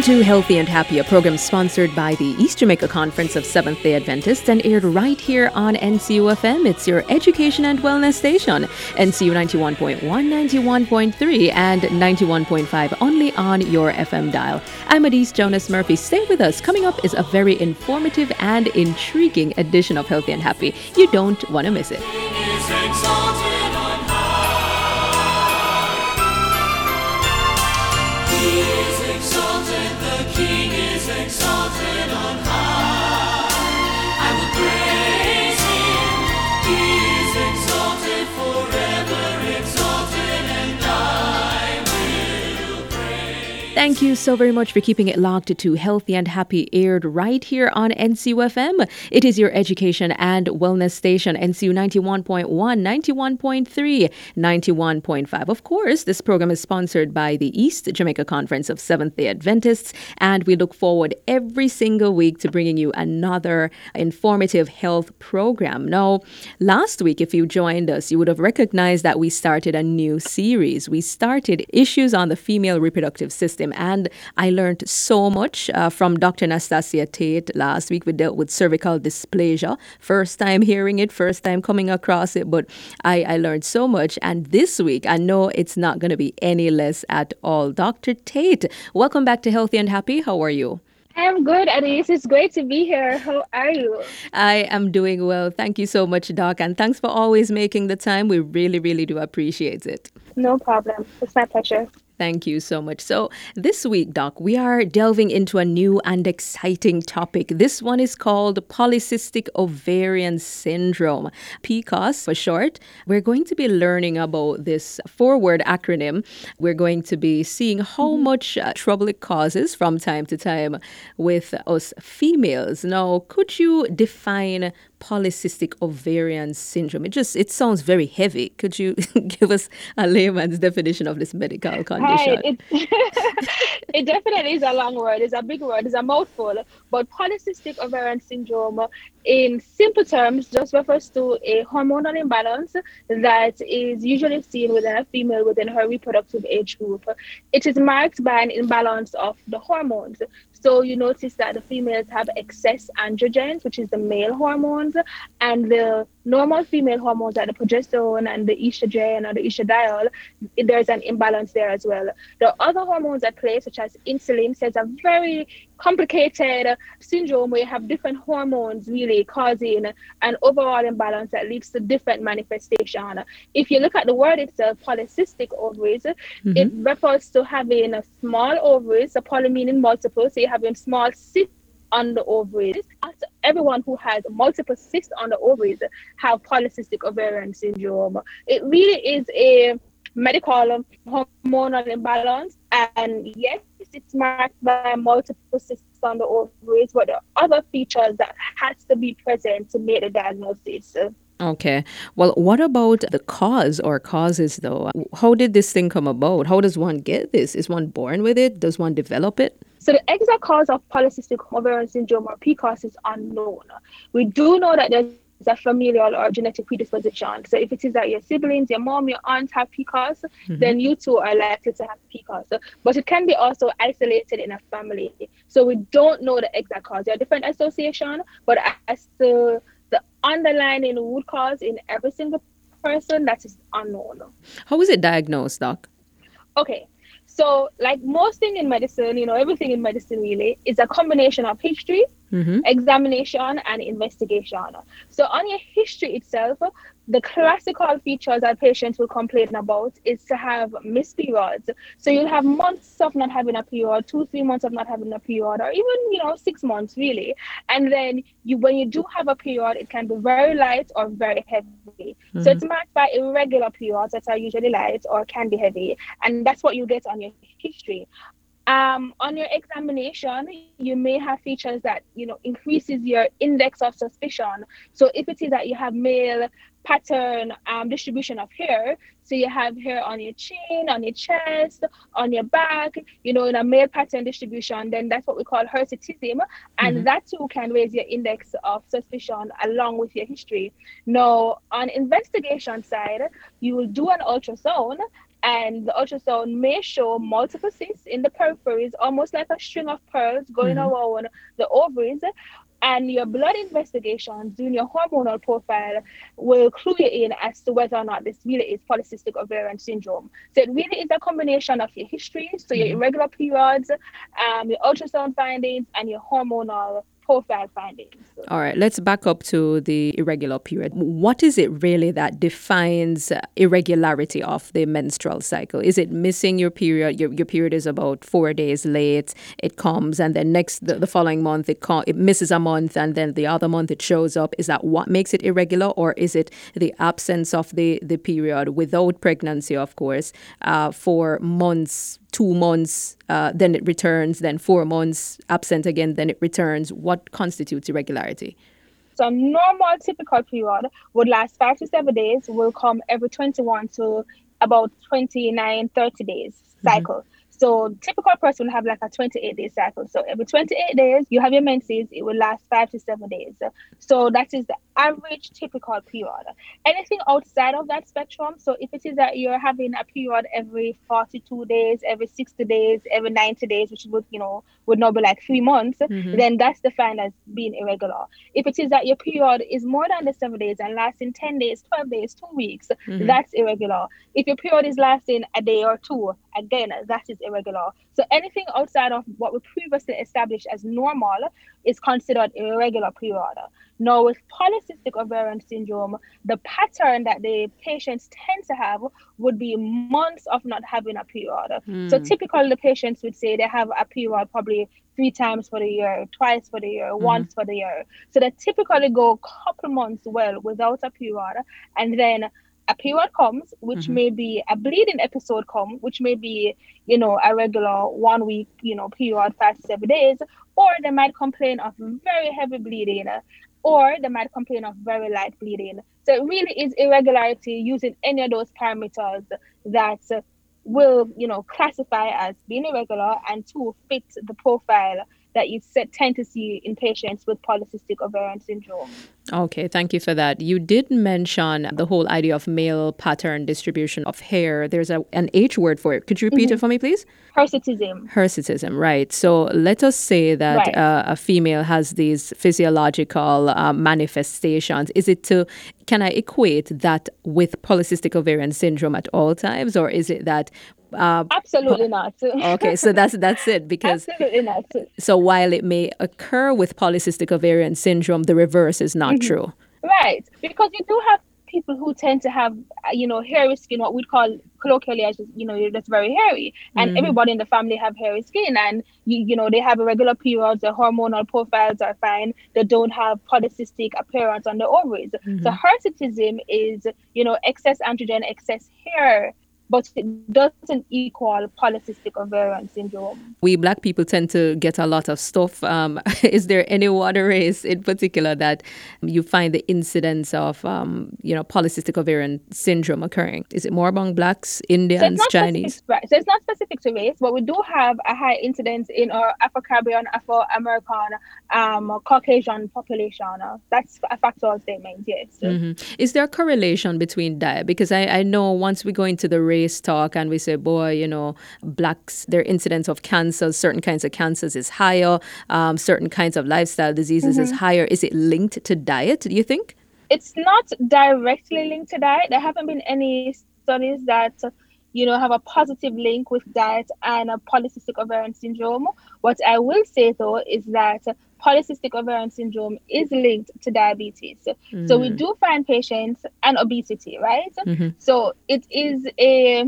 Welcome to Healthy and Happy, a program sponsored by the East Jamaica Conference of Seventh day Adventists and aired right here on NCUFM. It's your education and wellness station. NCU 91.1, 91.3, and 91.5 only on your FM dial. I'm Adise Jonas Murphy. Stay with us. Coming up is a very informative and intriguing edition of Healthy and Happy. You don't want to miss it. Thank you so very much for keeping it locked to Healthy and Happy, aired right here on NCUFM. It is your education and wellness station, NCU 91.1, 91.3, 91.5. Of course, this program is sponsored by the East Jamaica Conference of Seventh day Adventists, and we look forward every single week to bringing you another informative health program. Now, last week, if you joined us, you would have recognized that we started a new series. We started Issues on the Female Reproductive System and I learned so much uh, from Dr. Nastassia Tate last week. We dealt with cervical dysplasia. First time hearing it, first time coming across it, but I, I learned so much. And this week, I know it's not going to be any less at all. Dr. Tate, welcome back to Healthy and Happy. How are you? I'm good, Adise. It's great to be here. How are you? I am doing well. Thank you so much, Doc. And thanks for always making the time. We really, really do appreciate it. No problem. It's my pleasure. Thank you so much. So, this week, Doc, we are delving into a new and exciting topic. This one is called Polycystic Ovarian Syndrome, PCOS for short. We're going to be learning about this four word acronym. We're going to be seeing how mm-hmm. much uh, trouble it causes from time to time with us females. Now, could you define polycystic ovarian syndrome. It just it sounds very heavy. Could you give us a layman's definition of this medical condition? Right. It, it definitely is a long word. It's a big word. It's a mouthful. But polycystic ovarian syndrome, in simple terms, just refers to a hormonal imbalance that is usually seen within a female within her reproductive age group. It is marked by an imbalance of the hormones. So you notice that the females have excess androgens, which is the male hormones, and the normal female hormones like the progesterone and the estrogen or the estradiol, there's an imbalance there as well. The other hormones at play, such as insulin, so it's a very complicated syndrome where you have different hormones really causing an overall imbalance that leads to different manifestation. If you look at the word itself, polycystic ovaries, mm-hmm. it refers to having a small ovaries, a poly meaning multiple, so you're having small cysts on the ovaries. Everyone who has multiple cysts on the ovaries have polycystic ovarian syndrome. It really is a medical hormonal imbalance, and yes, it's marked by multiple cysts on the ovaries, but there are other features that has to be present to make the diagnosis. Okay. Well, what about the cause or causes, though? How did this thing come about? How does one get this? Is one born with it? Does one develop it? So, the exact cause of polycystic ovarian syndrome or PCOS is unknown. We do know that there's a familial or genetic predisposition. So, if it is that your siblings, your mom, your aunt have PCOS, mm-hmm. then you too are likely to have PCOS. But it can be also isolated in a family. So, we don't know the exact cause. There are different association, but as to the underlying root cause in every single person that is unknown. How is it diagnosed, doc? Okay. So, like most thing in medicine, you know, everything in medicine really is a combination of history, mm-hmm. examination, and investigation. So, on your history itself, the classical features that patients will complain about is to have missed periods. So you'll have months of not having a period, two, three months of not having a period, or even, you know, six months really. And then you when you do have a period, it can be very light or very heavy. Mm-hmm. So it's marked by irregular periods that are usually light or can be heavy. And that's what you get on your history. Um, on your examination, you may have features that you know increases your index of suspicion. So if it is that you have male pattern um, distribution of hair. So you have hair on your chin, on your chest, on your back, you know, in a male pattern distribution, then that's what we call hirsutism. And mm-hmm. that too can raise your index of suspicion along with your history. Now, on investigation side, you will do an ultrasound and the ultrasound may show multiple cysts in the peripheries, almost like a string of pearls going mm-hmm. around the ovaries. And your blood investigations doing your hormonal profile will clue you in as to whether or not this really is polycystic ovarian syndrome. So it really is a combination of your history, so your mm-hmm. irregular periods, um, your ultrasound findings, and your hormonal profile findings. All right, let's back up to the irregular period. What is it really that defines irregularity of the menstrual cycle? Is it missing your period? Your, your period is about four days late. It comes, and then next the, the following month it com- it misses a month, and then the other month it shows up. Is that what makes it irregular, or is it the absence of the the period without pregnancy, of course, uh, for months two months, uh, then it returns, then four months absent again, then it returns. What constitutes irregularity? So a normal typical period would last five to seven days, will come every 21 to about 29, 30 days mm-hmm. cycle. Mm-hmm. So typical person will have like a 28 day cycle. So every 28 days, you have your menses. It will last five to seven days. So that is the average typical period. Anything outside of that spectrum, so if it is that you're having a period every 42 days, every 60 days, every 90 days, which would, you know, would not be like three months, mm-hmm. then that's defined as being irregular. If it is that your period is more than the seven days and lasting 10 days, 12 days, two weeks, mm-hmm. that's irregular. If your period is lasting a day or two, again, that is irregular. So anything outside of what we previously established as normal is considered irregular period. Now, with polycystic ovarian syndrome, the pattern that the patients tend to have would be months of not having a period. Mm. So typically, the patients would say they have a period probably three times for the year, twice for the year, mm-hmm. once for the year. So they typically go a couple months well without a period, and then a period comes, which mm-hmm. may be a bleeding episode come, which may be, you know, a regular one week, you know, period, five to seven days, or they might complain of very heavy bleeding, or they might complain of very light bleeding. So it really is irregularity using any of those parameters that will, you know, classify as being irregular and to fit the profile that you tend to see in patients with polycystic ovarian syndrome. Okay, thank you for that. You did mention the whole idea of male pattern distribution of hair. There's a, an H word for it. Could you repeat mm-hmm. it for me, please? Hirsutism. Hirsutism, right. So let us say that right. uh, a female has these physiological uh, manifestations. Is it to, can I equate that with polycystic ovarian syndrome at all times, or is it that uh, absolutely not. okay, so that's that's it because absolutely not. So while it may occur with polycystic ovarian syndrome, the reverse is not. True. Right, because you do have people who tend to have uh, you know hairy skin, what we'd call colloquially as you know that's very hairy, and mm. everybody in the family have hairy skin, and you you know they have irregular periods, their hormonal profiles are fine, they don't have polycystic appearance on the ovaries. Mm-hmm. So hirsutism is you know excess androgen, excess hair but it doesn't equal polycystic ovarian syndrome. We black people tend to get a lot of stuff. Um, is there any water race in particular that you find the incidence of, um, you know, polycystic ovarian syndrome occurring? Is it more among blacks, Indians, so Chinese? Specific, so it's not specific to race, but we do have a high incidence in our Afro-Caribbean, Afro-American, um, Caucasian population. That's a factual statement, yes. Mm-hmm. Is there a correlation between diet? Because I, I know once we go into the race race talk and we say, boy, you know, blacks, their incidence of cancers, certain kinds of cancers is higher, um, certain kinds of lifestyle diseases mm-hmm. is higher. Is it linked to diet, do you think? It's not directly linked to diet. There haven't been any studies that you know, have a positive link with diet and a polycystic ovarian syndrome. What I will say though is that polycystic ovarian syndrome is linked to diabetes. Mm. So we mm. do find patients and obesity, right? Mm-hmm. So it is a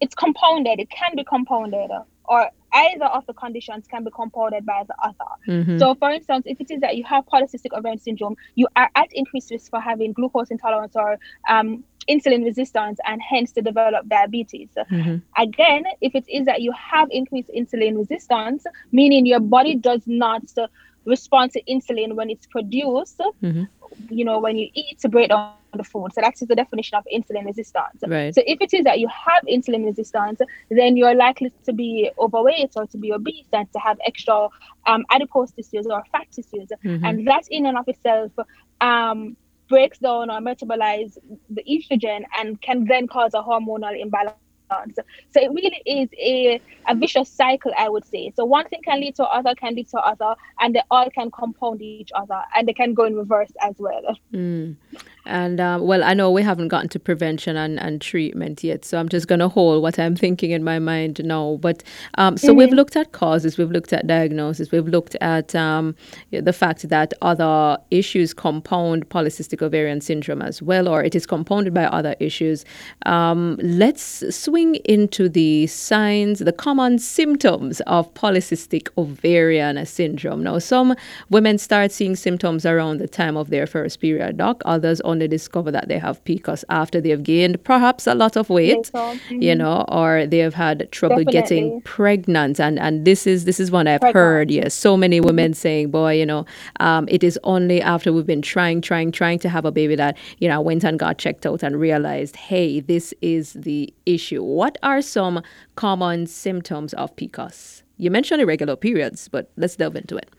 it's compounded, it can be compounded or either of the conditions can be compounded by the other. Mm-hmm. So, for instance, if it is that you have polycystic ovarian syndrome, you are at increased risk for having glucose intolerance or um, insulin resistance and hence to develop diabetes. Mm-hmm. Again, if it is that you have increased insulin resistance, meaning your body does not respond to insulin when it's produced, mm-hmm. you know, when you eat to break down the food. So that's the definition of insulin resistance. Right. So if it is that you have insulin resistance, then you're likely to be overweight or to be obese and to have extra um, adipose tissues or fat tissues. Mm-hmm. And that in and of itself um, breaks down or metabolize the estrogen and can then cause a hormonal imbalance So it really is a, a vicious cycle, I would say. So one thing can lead to other, can lead to other, and they all can compound each other, and they can go in reverse as well. Mm. And um, well, I know we haven't gotten to prevention and, and treatment yet, so I'm just going to hold what I'm thinking in my mind now. But um, so mm-hmm. we've looked at causes, we've looked at diagnosis, we've looked at um, the fact that other issues compound polycystic ovarian syndrome as well, or it is compounded by other issues. Um, let's swing into the signs, the common symptoms of polycystic ovarian syndrome. Now, some women start seeing symptoms around the time of their first period, doc. Others only discover that they have PCOS after they've gained perhaps a lot of weight, mm-hmm. you know, or they have had trouble Definitely. getting pregnant. And and this is this is one I've pregnant. heard. Yes, so many women saying, "Boy, you know, um, it is only after we've been trying, trying, trying to have a baby that you know I went and got checked out and realized, hey, this is the issue." What are some common symptoms of PCOS? You mentioned irregular periods, but let's delve into it.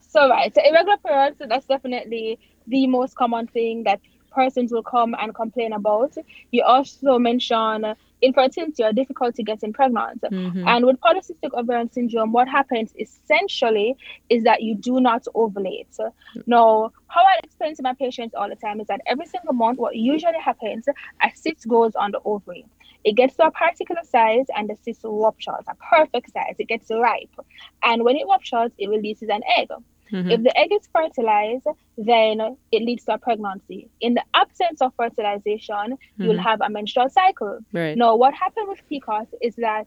So right, so irregular periods, that's definitely the most common thing that persons will come and complain about. You also mention infertility or difficulty getting pregnant. Mm-hmm. And with polycystic ovarian syndrome, what happens essentially is that you do not ovulate. Now, how I explain to my patients all the time is that every single month, what usually happens, a cyst goes on the ovary. It gets to a particular size and the cyst ruptures, a perfect size. It gets ripe. And when it ruptures, it releases an egg. Mm-hmm. If the egg is fertilized, then it leads to a pregnancy. In the absence of fertilization, mm-hmm. you'll have a menstrual cycle. Right. Now, what happened with PCOS is that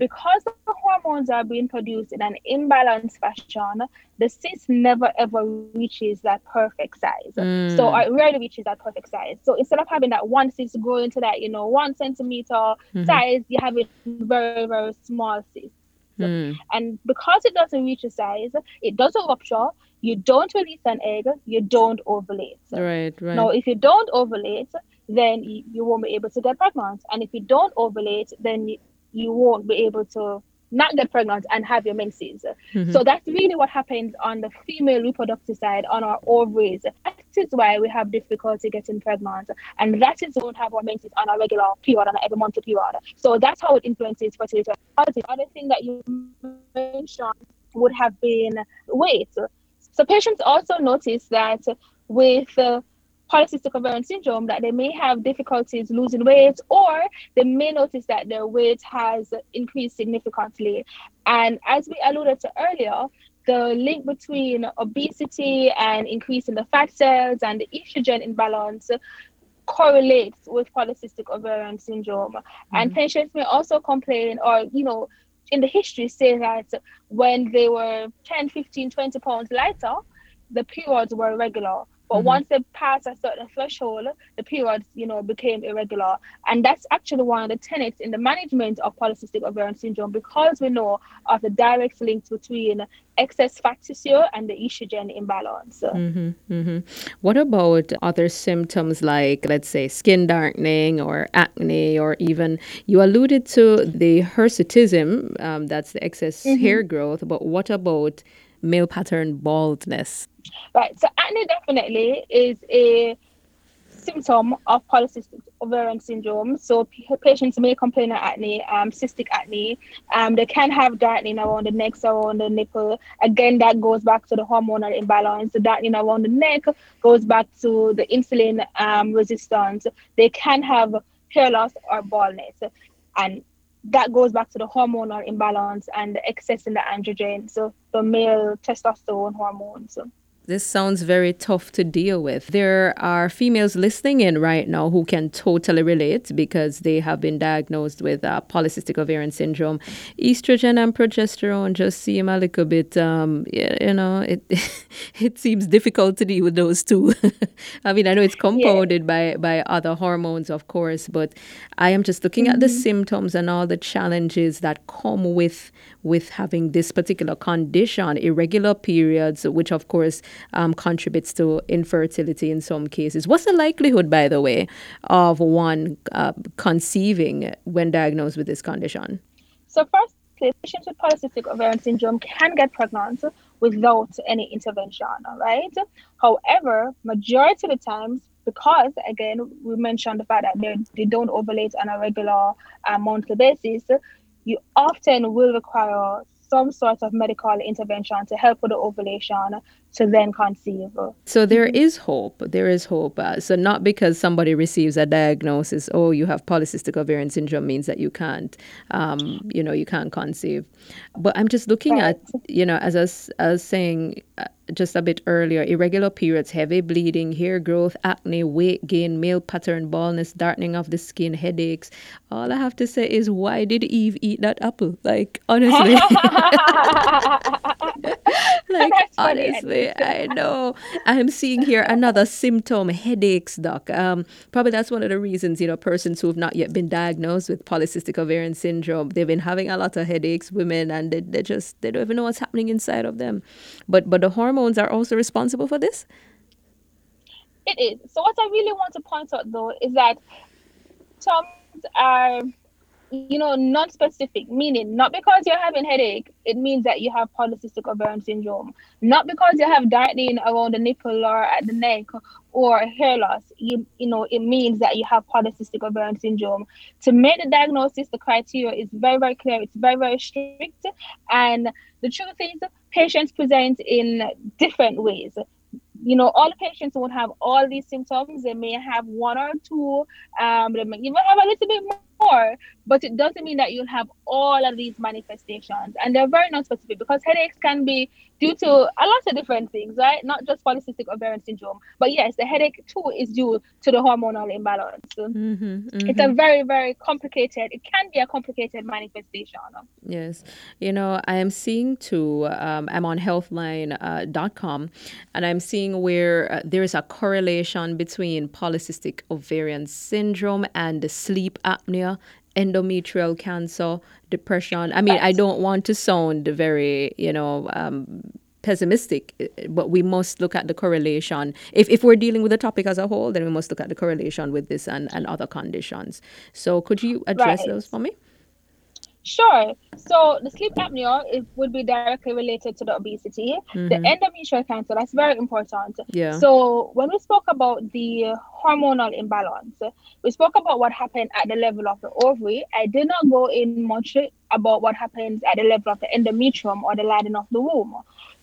because the hormones are being produced in an imbalanced fashion, the cyst never ever reaches that perfect size. Mm. So it rarely reaches that perfect size. So instead of having that one cyst growing to that, you know, one centimeter mm-hmm. size, you have a very, very small cyst. Mm. And because it doesn't reach a size, it doesn't rupture, you don't release an egg, you don't ovulate. Right, right. Now, if you don't ovulate, then you, you won't be able to get pregnant. And if you don't ovulate, then you, won't be able to not get pregnant and have your menses. Mm-hmm. So that's really what happens on the female reproductive side on our ovaries. That is why we have difficulty getting pregnant, and that is why we don't have our menses on a regular period, on an every monthly period. So that's how it influences fertility. The other thing that you mentioned would have been weight. So patients also notice that with uh, polycystic ovarian syndrome that they may have difficulties losing weight or they may notice that their weight has increased significantly. And as we alluded to earlier, the link between obesity and increasing the fat cells and the estrogen imbalance correlates with polycystic ovarian syndrome. Mm-hmm. And patients may also complain or, you know, in the history say that when they were 10, 15, 20 pounds lighter, the periods were regular. But mm-hmm. once they passed a certain threshold, the periods, you know, became irregular. And that's actually one of the tenets in the management of polycystic ovarian syndrome because we know of the direct links between excess fat tissue and the estrogen imbalance. Mm-hmm, mm-hmm. What about other symptoms like, let's say, skin darkening or acne, or even you alluded to the hirsutism, um, that's the excess mm-hmm. hair growth, but what about male pattern baldness? Right. So acne definitely is a symptom of polycystic ovarian syndrome. So patients may complain of acne, um, cystic acne. Um, they can have darkening around the neck, around the nipple. Again, that goes back to the hormonal imbalance. The darkening around the neck goes back to the insulin um, resistance. They can have hair loss or baldness. And that goes back to the hormonal imbalance and the excess in the androgen, so the male testosterone hormones. This sounds very tough to deal with. There are females listening in right now who can totally relate because they have been diagnosed with uh, polycystic ovarian syndrome. Estrogen and progesterone just seem a little bit, um, you know, it it seems difficult to deal with those two. I mean, I know it's compounded yeah. by by other hormones, of course, but I am just looking mm-hmm. at the mm-hmm. symptoms and all the challenges that come with with having this particular condition, irregular periods, which of course um, contributes to infertility in some cases. What's the likelihood, by the way, of one uh, conceiving when diagnosed with this condition? So, first, patients with polycystic ovarian syndrome can get pregnant without any intervention, right? However, majority of the times, because again we mentioned the fact that they, they don't ovulate on a regular uh, monthly basis you often will require some sort of medical intervention to help with the ovulation to then conceive. So there is hope. There is hope. Uh, so not because somebody receives a diagnosis, oh, you have polycystic ovarian syndrome means that you can't, um, you know, you can't conceive. But I'm just looking right. at, you know, as I was, I was saying uh, just a bit earlier, irregular periods, heavy bleeding, hair growth, acne, weight gain, male pattern baldness, darkening of the skin, headaches. All I have to say is, why did Eve eat that apple? Like, honestly. like, honestly. I know. I'm seeing here another symptom headaches, doc. Um, probably that's one of the reasons, you know, persons who have not yet been diagnosed with polycystic ovarian syndrome, they've been having a lot of headaches, women, and they, they just, they don't even know what's happening inside of them. But, but the hormones are also responsible for this? It is. So, what I really want to point out, though, is that some are you know, non-specific, meaning not because you're having headache, it means that you have polycystic ovarian syndrome. Not because you have darkening around the nipple or at the neck or hair loss, you you know, it means that you have polycystic ovarian syndrome. To make the diagnosis, the criteria is very, very clear. It's very, very strict. And the truth is, patients present in different ways you know, all patients won't have all these symptoms. They may have one or two. Um, they may even have a little bit more, but it doesn't mean that you'll have all of these manifestations. And they're very non-specific because headaches can be due to a lot of different things, right? Not just polycystic ovarian syndrome. But yes, the headache too is due to the hormonal imbalance. Mm-hmm, mm-hmm. It's a very, very complicated, it can be a complicated manifestation. Yes. You know, I am seeing too, um, I'm on healthline.com uh, and I'm seeing where uh, there is a correlation between polycystic ovarian syndrome and sleep apnea endometrial cancer, depression. I mean, I don't want to sound very, you know, um, pessimistic, but we must look at the correlation. If, if we're dealing with the topic as a whole, then we must look at the correlation with this and, and other conditions. So, could you address right. those for me? Sure. So the sleep apnea it would be directly related to the obesity. Mm-hmm. The endometrial cancer, that's very important. Yeah. So when we spoke about the hormonal imbalance, we spoke about what happened at the level of the ovary. I did not go in much about what happens at the level of the endometrium or the lining of the womb.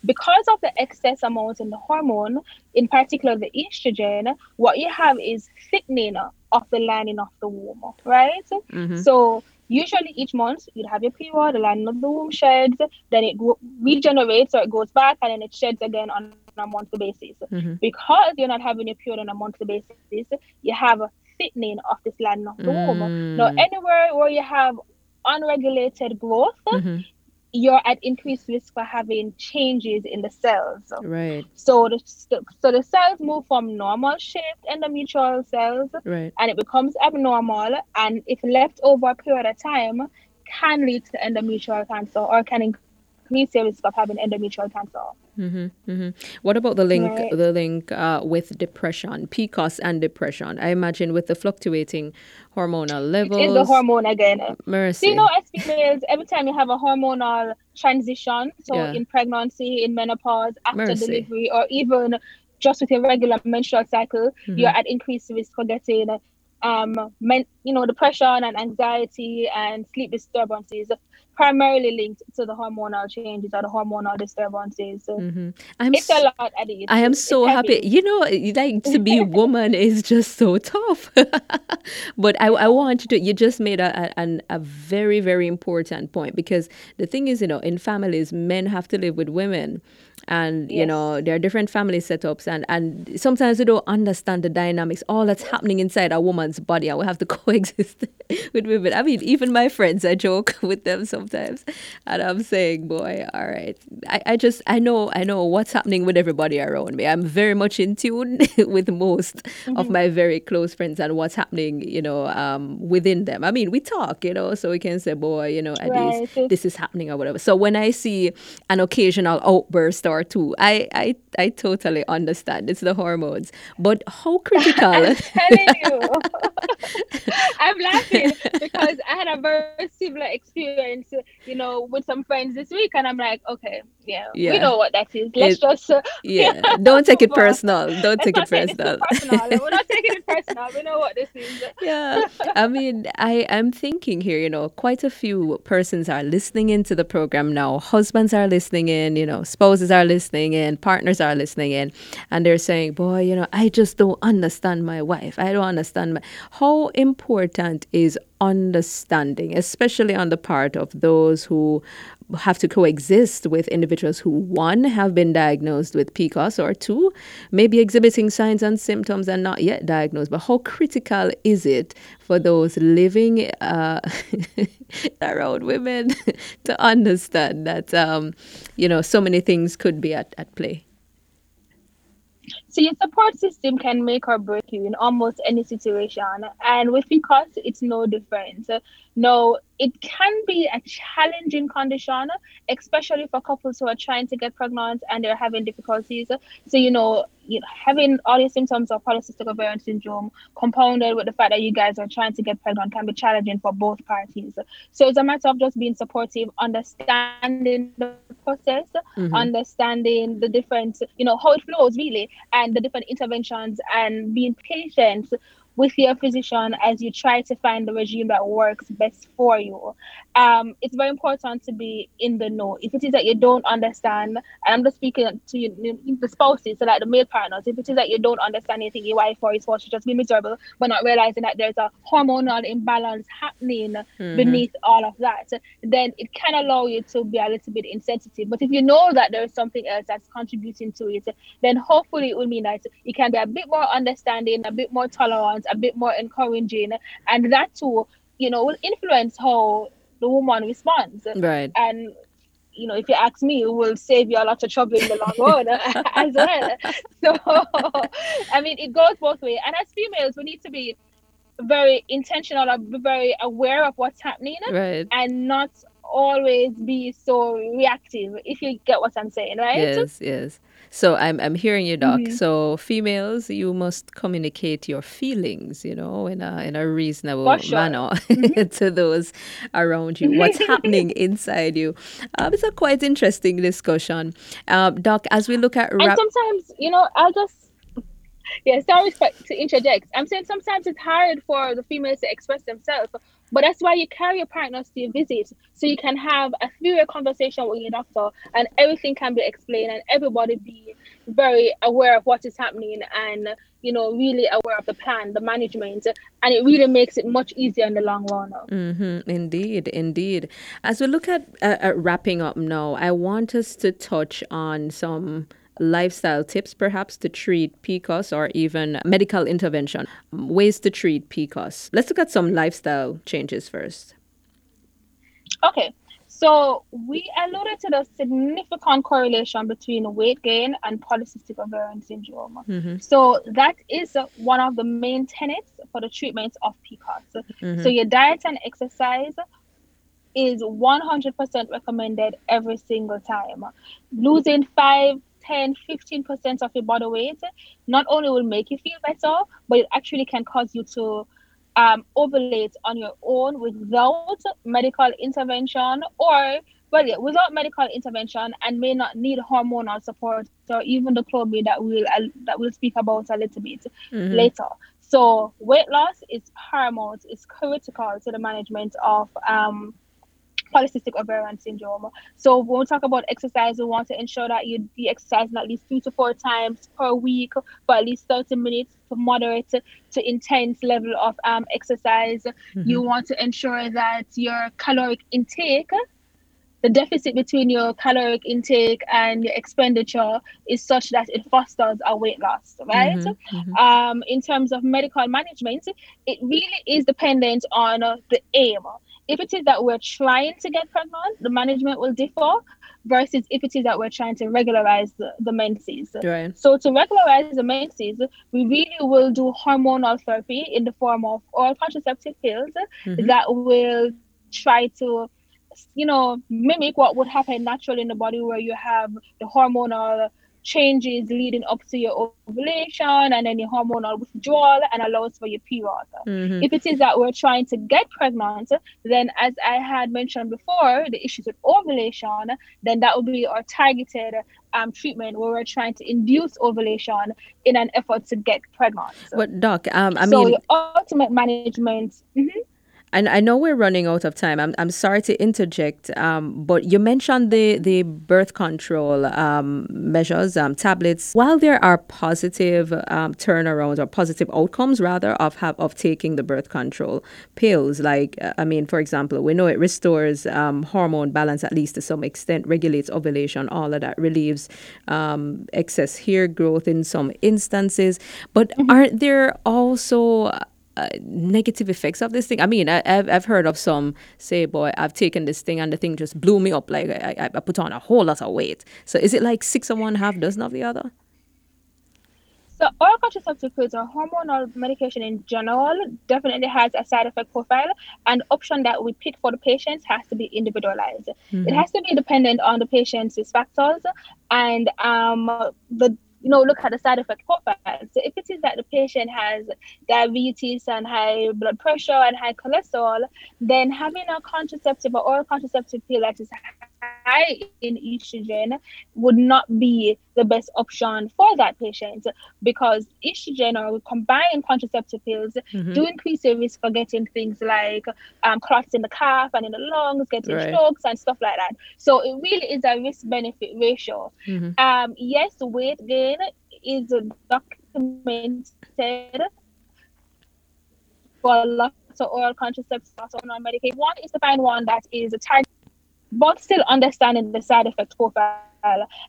Because of the excess amount in the hormone, in particular the estrogen, what you have is thickening of the lining of the womb, right? Mm-hmm. So Usually each month you'd have your period, the lining of the womb sheds, then it regenerates or it goes back and then it sheds again on a monthly basis. Mm-hmm. Because you're not having your period on a monthly basis, you have a thickening of this lining of the mm. womb. Now anywhere where you have unregulated growth, mm-hmm you're at increased risk for having changes in the cells. Right. So the so the cells move from normal shaped endometrial cells, right. and it becomes abnormal, and if left over a period of time, can lead to endometrial cancer or can your risk of having endometrial cancer. Mm-hmm, mm-hmm. What about the link? Right. The link uh, with depression, PCOS and depression. I imagine with the fluctuating hormonal levels. It's the hormone again. Mercy. So you know, as females, every time you have a hormonal transition, so yeah. in pregnancy, in menopause, after Mercy. delivery, or even just with your regular menstrual cycle, mm-hmm. you're at increased risk for getting um, men, you know, depression and anxiety and sleep disturbances primarily linked to the hormonal changes or the hormonal disturbances. So mm-hmm. I'm it's a lot, Eddie. I am so happy. You know, like to be a woman is just so tough. but I, I want you to, you just made a, a, a very, very important point because the thing is, you know, in families, men have to live with women and yes. you know there are different family setups and and sometimes we don't understand the dynamics all that's happening inside a woman's body and we have to coexist with women i mean even my friends i joke with them sometimes and i'm saying boy all right i, I just i know i know what's happening with everybody around me i'm very much in tune with most mm-hmm. of my very close friends and what's happening you know um, within them i mean we talk you know so we can say boy you know at right. least this is happening or whatever so when i see an occasional outburst or two. I, I, I totally understand. It's the hormones. But how critical? I'm telling you. I'm laughing because I had a very similar experience you know, with some friends this week, and I'm like, okay, yeah, yeah. we know what that is. Let's it, just uh, yeah. Don't take it personal. Don't take it personal. personal. We're not taking it personal. We know what this is. yeah, I mean, I am thinking here. You know, quite a few persons are listening into the program now. Husbands are listening in. You know, spouses are listening in. Partners are listening in, and they're saying, "Boy, you know, I just don't understand my wife. I don't understand my." How important is understanding, especially on the part of those who have to coexist with individuals who, one, have been diagnosed with PCOS, or two, maybe exhibiting signs and symptoms and not yet diagnosed. But how critical is it for those living uh, around women to understand that, um, you know, so many things could be at, at play? So your support system can make or break you in almost any situation. And with PCOS, it's no different. No, it can be a challenging condition, especially for couples who are trying to get pregnant and they're having difficulties. So, you know, you know, having all these symptoms of polycystic ovarian syndrome compounded with the fact that you guys are trying to get pregnant can be challenging for both parties. So it's a matter of just being supportive, understanding the process, mm-hmm. understanding the different, you know, how it flows really, and the different interventions and being patient with your physician as you try to find the regime that works best for you. Um, it's very important to be in the know. If it is that you don't understand, and I'm just speaking to you, the spouses, so like the male partners, if it is that you don't understand anything your wife or your spouse should just be miserable, but not realizing that there's a hormonal imbalance happening mm-hmm. beneath all of that, then it can allow you to be a little bit insensitive. But if you know that there's something else that's contributing to it, then hopefully it will mean that you can be a bit more understanding, a bit more tolerant, a bit more encouraging, and that too, you know, will influence how the woman responds. Right. And you know, if you ask me, it will save you a lot of trouble in the long run as well. So, I mean, it goes both ways. And as females, we need to be very intentional, be very aware of what's happening, right. and not always be so reactive. If you get what I'm saying, right? Yes, yes. So I'm I'm hearing you, Doc. Mm-hmm. So females, you must communicate your feelings, you know, in a in a reasonable sure. manner mm-hmm. to those around you. What's happening inside you? Um, it's a quite interesting discussion, um, Doc. As we look at rap- and sometimes, you know, I'll just yeah, sorry to interject. I'm saying sometimes it's hard for the females to express themselves but that's why you carry your partners to your visit so you can have a three-way conversation with your doctor and everything can be explained and everybody be very aware of what is happening and you know really aware of the plan the management and it really makes it much easier in the long run mm-hmm. indeed indeed as we look at, uh, at wrapping up now i want us to touch on some lifestyle tips perhaps to treat PCOS or even medical intervention, ways to treat PCOS. Let's look at some lifestyle changes first. Okay. So we alluded to the significant correlation between weight gain and polycystic ovarian syndrome. Mm-hmm. So that is one of the main tenets for the treatment of PCOS. Mm-hmm. So your diet and exercise is 100% recommended every single time. Losing five 10, 15% of your body weight, not only will make you feel better, but it actually can cause you to um, ovulate on your own without medical intervention or well, yeah, without medical intervention and may not need hormonal support or even the Clomid that we'll uh, that we'll speak about a little bit mm-hmm. later. So weight loss is paramount, it's critical to the management of um, polycystic ovarian syndrome. So when we talk about exercise, we want to ensure that you be exercising at least two to four times per week for at least 30 minutes for moderate to intense level of um, exercise. Mm-hmm. You want to ensure that your caloric intake the deficit between your caloric intake and your expenditure is such that it fosters a weight loss, right? Mm-hmm, mm-hmm. Um, in terms of medical management, it really is dependent on uh, the aim if it is that we're trying to get pregnant, the management will differ versus if it is that we're trying to regularize the, the menses. Right. So to regularize the menses, we really will do hormonal therapy in the form of oral contraceptive pills mm-hmm. that will try to you know mimic what would happen naturally in the body where you have the hormonal changes leading up to your ovulation and any hormonal withdrawal and allows for your period. Mm-hmm. If it is that we're trying to get pregnant, then as I had mentioned before, the issues with ovulation, then that would be our targeted um, treatment where we're trying to induce ovulation in an effort to get pregnant. But doc, um, I mean so mean, ultimate management. Mm-hmm. And I know we're running out of time. I'm, I'm sorry to interject, um, but you mentioned the, the birth control um, measures, um, tablets. While there are positive um, turnarounds or positive outcomes, rather, of have, of taking the birth control pills, like, uh, I mean, for example, we know it restores um, hormone balance at least to some extent, regulates ovulation, all of that, relieves um, excess hair growth in some instances. But mm-hmm. aren't there also uh, negative effects of this thing. I mean, I, have I've heard of some say, boy, I've taken this thing and the thing just blew me up. Like I, I put on a whole lot of weight. So is it like six of one, half dozen of the other? So oral contraceptive pills or hormonal medication in general definitely has a side effect profile and option that we pick for the patients has to be individualized. Mm-hmm. It has to be dependent on the patient's factors and um, the you know, look at the side effect profile. So if it is that the patient has diabetes and high blood pressure and high cholesterol, then having a contraceptive or oral contraceptive pill that is high in estrogen would not be the best option for that patient because estrogen or combined contraceptive pills mm-hmm. do increase the risk for getting things like um, clots in the calf and in the lungs, getting right. strokes and stuff like that. So it really is a risk benefit ratio. Mm-hmm. Um, yes, weight gain is documented for lots of oral contraceptives, lots of non-medicated. One is to find one that is a target but still understanding the side effect profile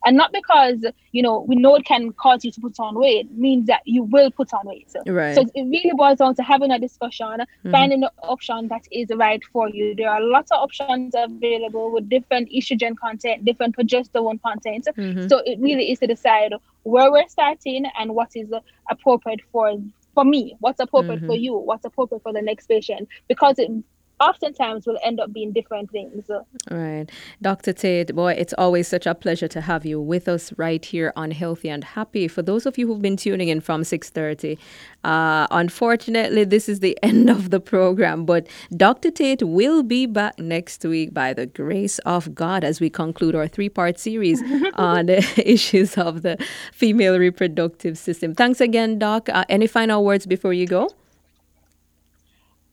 and not because you know we know it can cause you to put on weight means that you will put on weight so, right. so it really boils down to having a discussion mm-hmm. finding the option that is right for you there are lots of options available with different estrogen content different progesterone content mm-hmm. so it really is to decide where we're starting and what is appropriate for for me what's appropriate mm-hmm. for you what's appropriate for the next patient because it oftentimes will end up being different things. Right. Dr. Tate, boy, it's always such a pleasure to have you with us right here on Healthy and Happy. For those of you who've been tuning in from 6.30, uh, unfortunately, this is the end of the program, but Dr. Tate will be back next week by the grace of God as we conclude our three-part series on the issues of the female reproductive system. Thanks again, Doc. Uh, any final words before you go?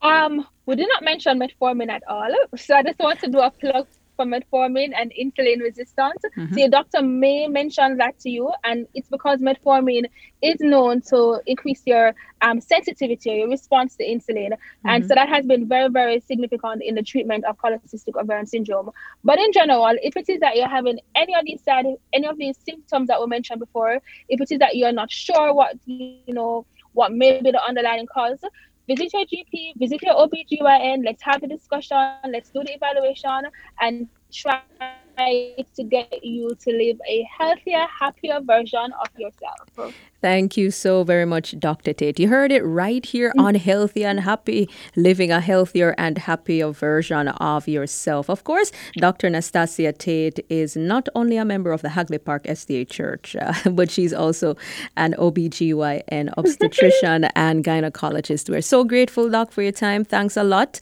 Um, we did not mention metformin at all. So I just want to do a plug for metformin and insulin resistance. Mm-hmm. So your doctor may mention that to you, and it's because metformin is known to increase your um, sensitivity or your response to insulin. Mm-hmm. And so that has been very, very significant in the treatment of polycystic ovarian syndrome. But in general, if it is that you're having any of these side, any of these symptoms that we mentioned before, if it is that you're not sure what you know what may be the underlying cause, visit your GP, visit your OBGYN, let's have a discussion, let's do the evaluation and try to get you to live a healthier, happier version of yourself. Thank you so very much, Dr. Tate. You heard it right here mm. on Healthy and Happy, living a healthier and happier version of yourself. Of course, Dr. Nastassia Tate is not only a member of the Hagley Park SDA Church, uh, but she's also an OBGYN obstetrician and gynecologist. We're so grateful, Doc, for your time. Thanks a lot.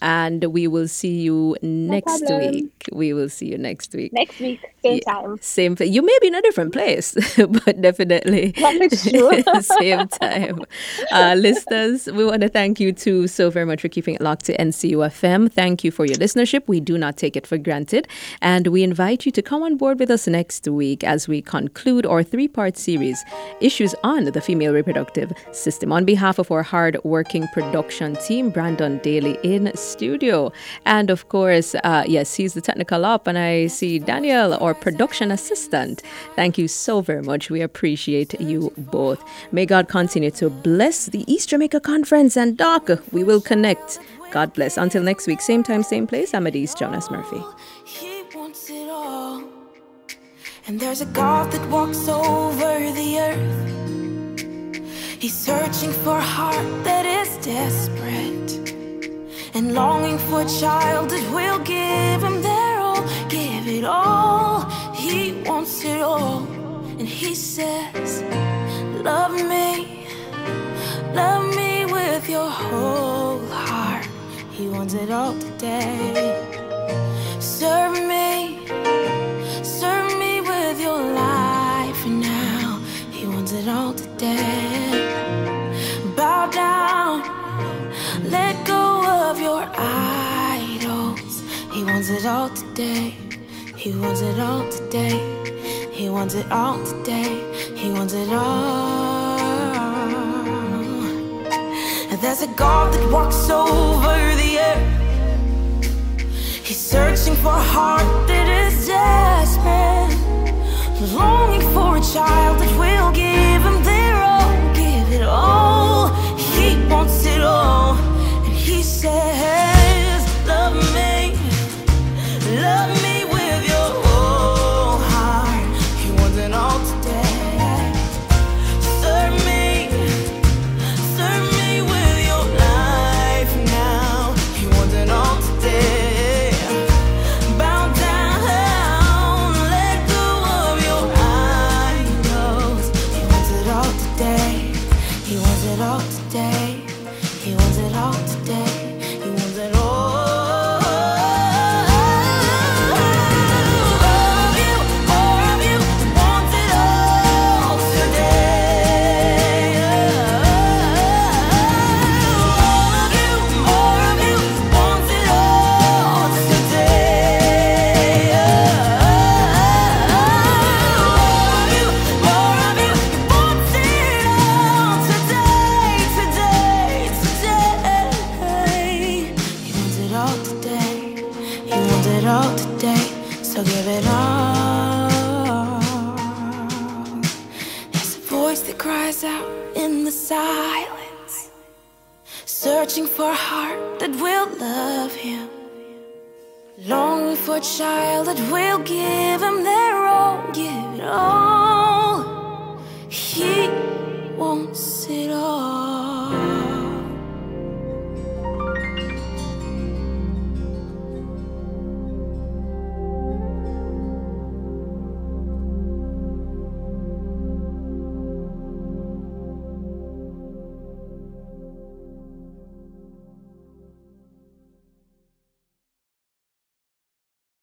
And we will see you next no week. We will see you next week. Next week, same yeah, time. Same. Thing. You may be in a different place, but definitely same time. Uh, listeners, we want to thank you too so very much for keeping it locked to NCUFM. Thank you for your listenership. We do not take it for granted. And we invite you to come on board with us next week as we conclude our three part series, Issues on the Female Reproductive System. On behalf of our hard working production team, Brandon Daly in studio. And of course, uh, yes, he's the technical op, and I see Daniel, our production assistant. Thank you so very much. We appreciate you both. May God continue to bless the East Jamaica Conference and Doc. We will connect. God bless. Until next week, same time, same place. I'm Adise Jonas Murphy. And there's a God that walks over the earth. He's searching for a heart that is desperate and longing for a child that will give him their all, give it all. He wants it all, and he says, Love me, love me with your whole heart. He wants it all today. Serve me, serve me with your life now. He wants it all today. Idols. He wants it all today. He wants it all today. He wants it all today. He wants it all. And there's a God that walks over the earth. He's searching for a heart that is desperate, longing for a child that will give him their all, give it all. He wants it all, and he says,